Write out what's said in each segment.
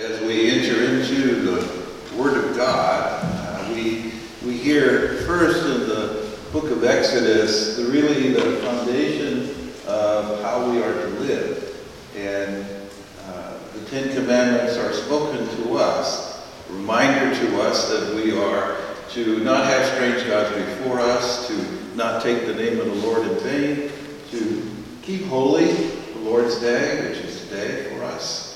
as we enter into the Word of God, uh, we, we hear first in the book of Exodus the really the foundation of how we are to live. And uh, the Ten Commandments are spoken to us, reminder to us that we are to not have strange gods before us, to not take the name of the Lord in vain, to keep holy the Lord's Day, which is today for us,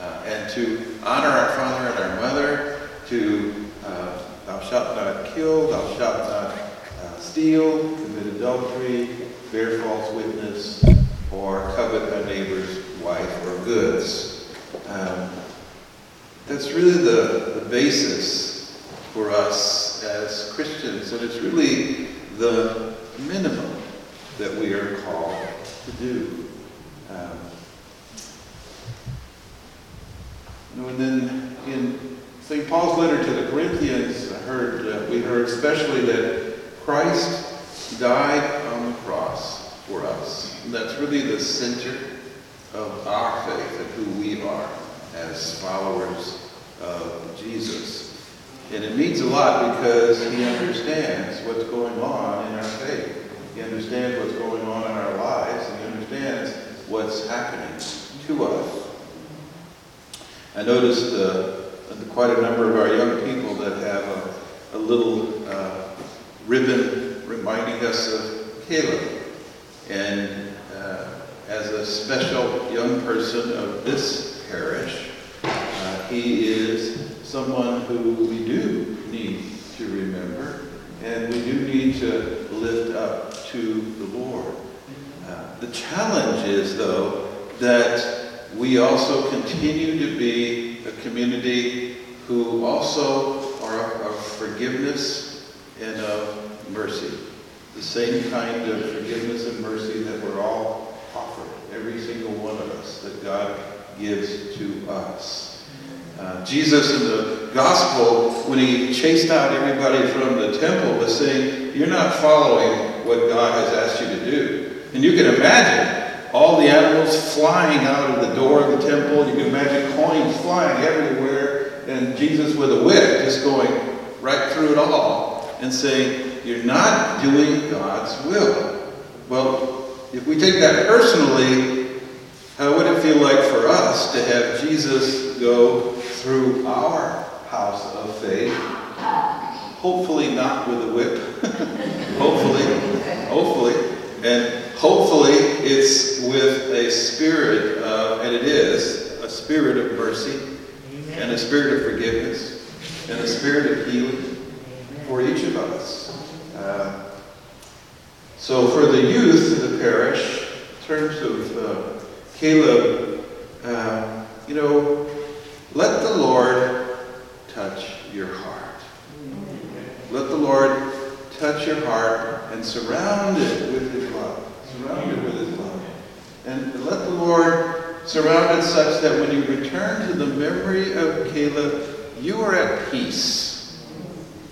uh, and to honor our father and our mother, to uh, thou shalt not kill, thou shalt not uh, steal, commit adultery, bear false witness, or covet thy neighbor's wife or goods. Um, that's really the, the basis for us as Christians, and it's really the minimum that we are called to do. Um, and then in St. Paul's letter to the Corinthians, I heard, uh, we heard especially that Christ died on the cross for us. And that's really the center of our faith and who we are as followers of Jesus. And it means a lot because he understands what's going on in our faith. He understands what's going on in our lives, and he understands what's happening to us. I noticed uh, quite a number of our young people that have a, a little uh, ribbon reminding us of Caleb. And uh, as a special young person of this parish, uh, he is someone who we do need to remember, and we do need to lift up to the Lord. Uh, the challenge is, though, that we also continue to be a community who also are of forgiveness and of mercy. The same kind of forgiveness and mercy that we're all offered, every single one of us, that God gives to us. Uh, Jesus in the gospel, when he chased out everybody from the temple, was saying, You're not following what God has asked you to do. And you can imagine all the animals flying out of the door of the temple. You can imagine coins flying everywhere, and Jesus with a whip just going right through it all and saying, You're not doing God's will. Well, if we take that personally, how would it feel like for us to have Jesus go through our house of faith? Hopefully not with a whip. hopefully, hopefully. And it's with a spirit of, and it is, a spirit of mercy Amen. and a spirit of forgiveness and a spirit of healing Amen. for each of us. Uh, so for the youth of the parish, in terms of uh, Caleb, uh, you know, let the Lord touch your heart. Let the Lord touch your heart and surround it with his love. Surround it with his love. And let the Lord surround it such that when you return to the memory of Caleb, you are at peace.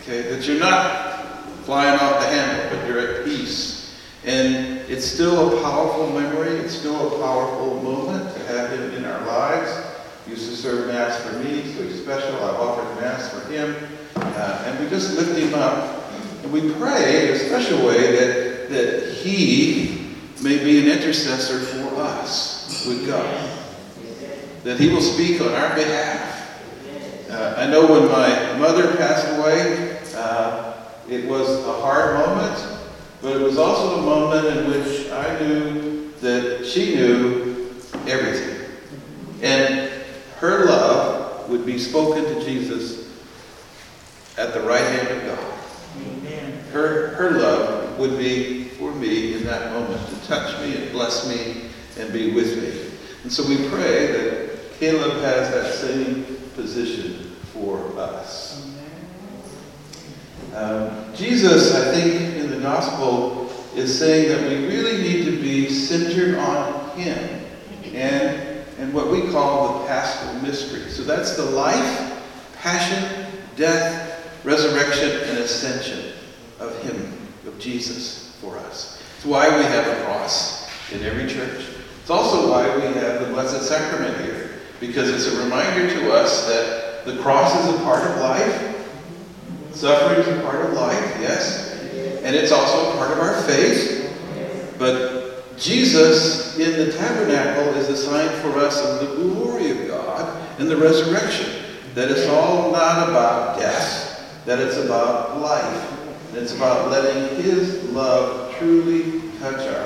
Okay? That you're not flying off the handle, but you're at peace. And it's still a powerful memory. It's still a powerful moment to have him in our lives. He used to serve Mass for me, so he's special. I've offered Mass for him. Uh, and we just lift him up and we pray in a special way that, that He may be an intercessor for us with God. That He will speak on our behalf. Uh, I know when my mother passed away, uh, it was a hard moment, but it was also a moment in which I knew that she knew everything. And her love would be spoken to Jesus at the right hand of God her, her love would be for me in that moment to touch me and bless me and be with me. And so we pray that Caleb has that same position for us. Um, Jesus, I think, in the gospel is saying that we really need to be centered on him and, and what we call the paschal mystery. So that's the life, passion, death, resurrection, and ascension of Him, of Jesus for us. It's why we have a cross in every church. It's also why we have the Blessed Sacrament here. because it's a reminder to us that the cross is a part of life. Suffering is a part of life, yes. And it's also a part of our faith. But Jesus in the tabernacle is a sign for us of the glory of God and the resurrection. That it's all not about death, that it's about life. And it's about letting His love truly touch our.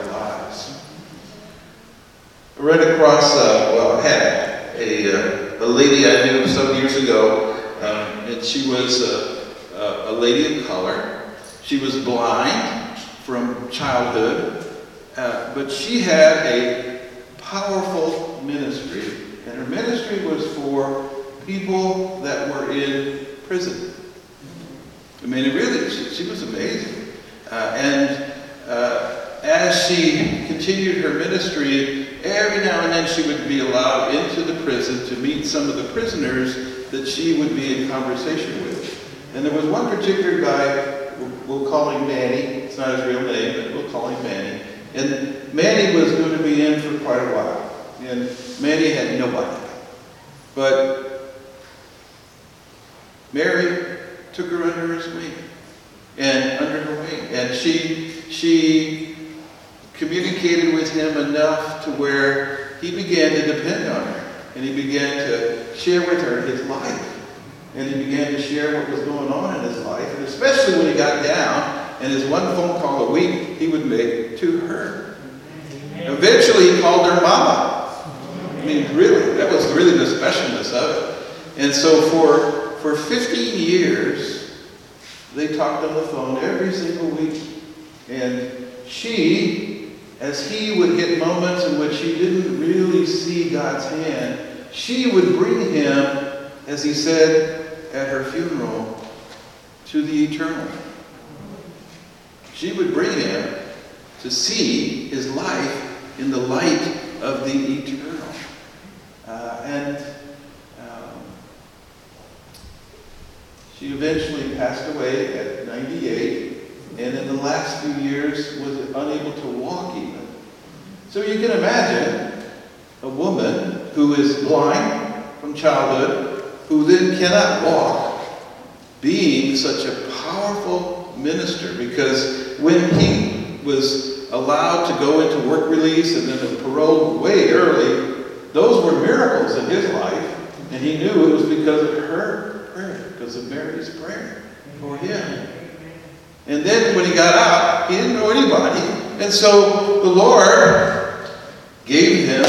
Read across, uh, well, I had a, uh, a lady I knew some years ago, um, and she was a, a, a lady of color. She was blind from childhood, uh, but she had a powerful ministry, and her ministry was for people that were in prison. I mean, it really, she, she was amazing. Uh, and uh, as she continued her ministry, every now and then she would be allowed into the prison to meet some of the prisoners that she would be in conversation with. And there was one particular guy, we'll call him Manny. It's not his real name, but we'll call him Manny. And Manny was going to be in for quite a while. And Manny had nobody. But Mary took her under his wing and under her wing. And she she communicated with him enough to where he began to depend on her. And he began to share with her his life. And he began to share what was going on in his life. And especially when he got down, and his one phone call a week he would make to her. Eventually he called her mama. I mean, really, that was really the specialness of it. And so for, for 15 years, they talked on the phone every single week. And she, as he would hit moments in which he didn't really see God's hand, she would bring him, as he said at her funeral, to the eternal. She would bring him to see his life in the light of the eternal. Uh, and um, she eventually passed away at 98, and in the last few years was unable to walk even. So you can imagine a woman who is blind from childhood, who then cannot walk, being such a powerful minister because when he was allowed to go into work release and then parole way early, those were miracles in his life, and he knew it was because of her prayer, because of Mary's prayer for him. And then when he got out, he didn't know anybody, and so the Lord gave him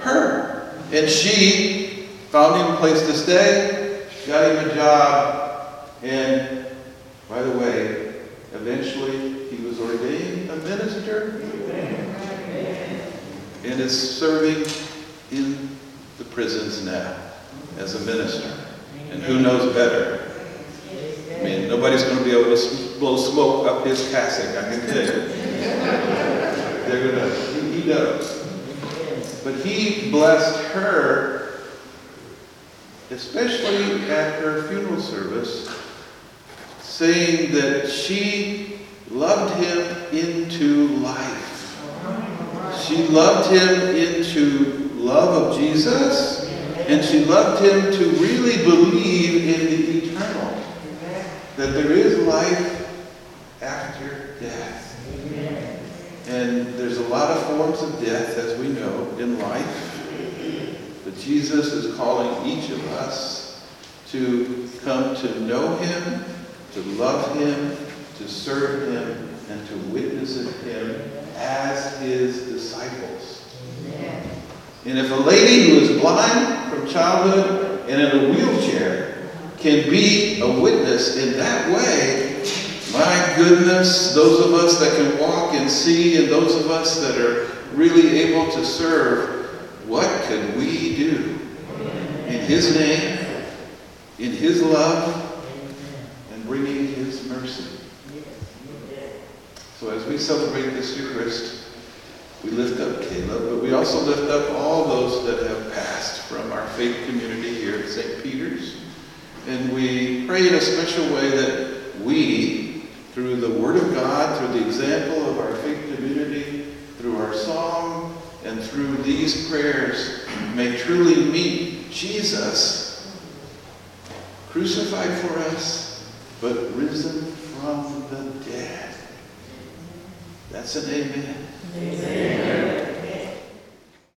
her. And she found him a place to stay, got him a job, and by the way, eventually he was ordained a minister and is serving in the prisons now as a minister. And who knows better? Going to be able to blow smoke up his cassock, I can tell you. They're going to, he, he does. But he blessed her, especially at her funeral service, saying that she loved him into life. She loved him into love of Jesus, and she loved him to really believe in the eternal, that there is life after death. And there's a lot of forms of death, as we know, in life. But Jesus is calling each of us to come to know him, to love him, to serve him, and to witness of him as his disciples. And if a lady who is blind from childhood and in a can be a witness in that way, my goodness, those of us that can walk and see, and those of us that are really able to serve, what can we do? In His name, in His love, and bringing His mercy. So as we celebrate this Eucharist, we lift up Caleb, but we also lift up all those that have passed from our faith community here at St. Peter's. And we pray in a special way that we, through the Word of God, through the example of our faith community, through our song, and through these prayers, may truly meet Jesus, crucified for us, but risen from the dead. That's an amen. Amen.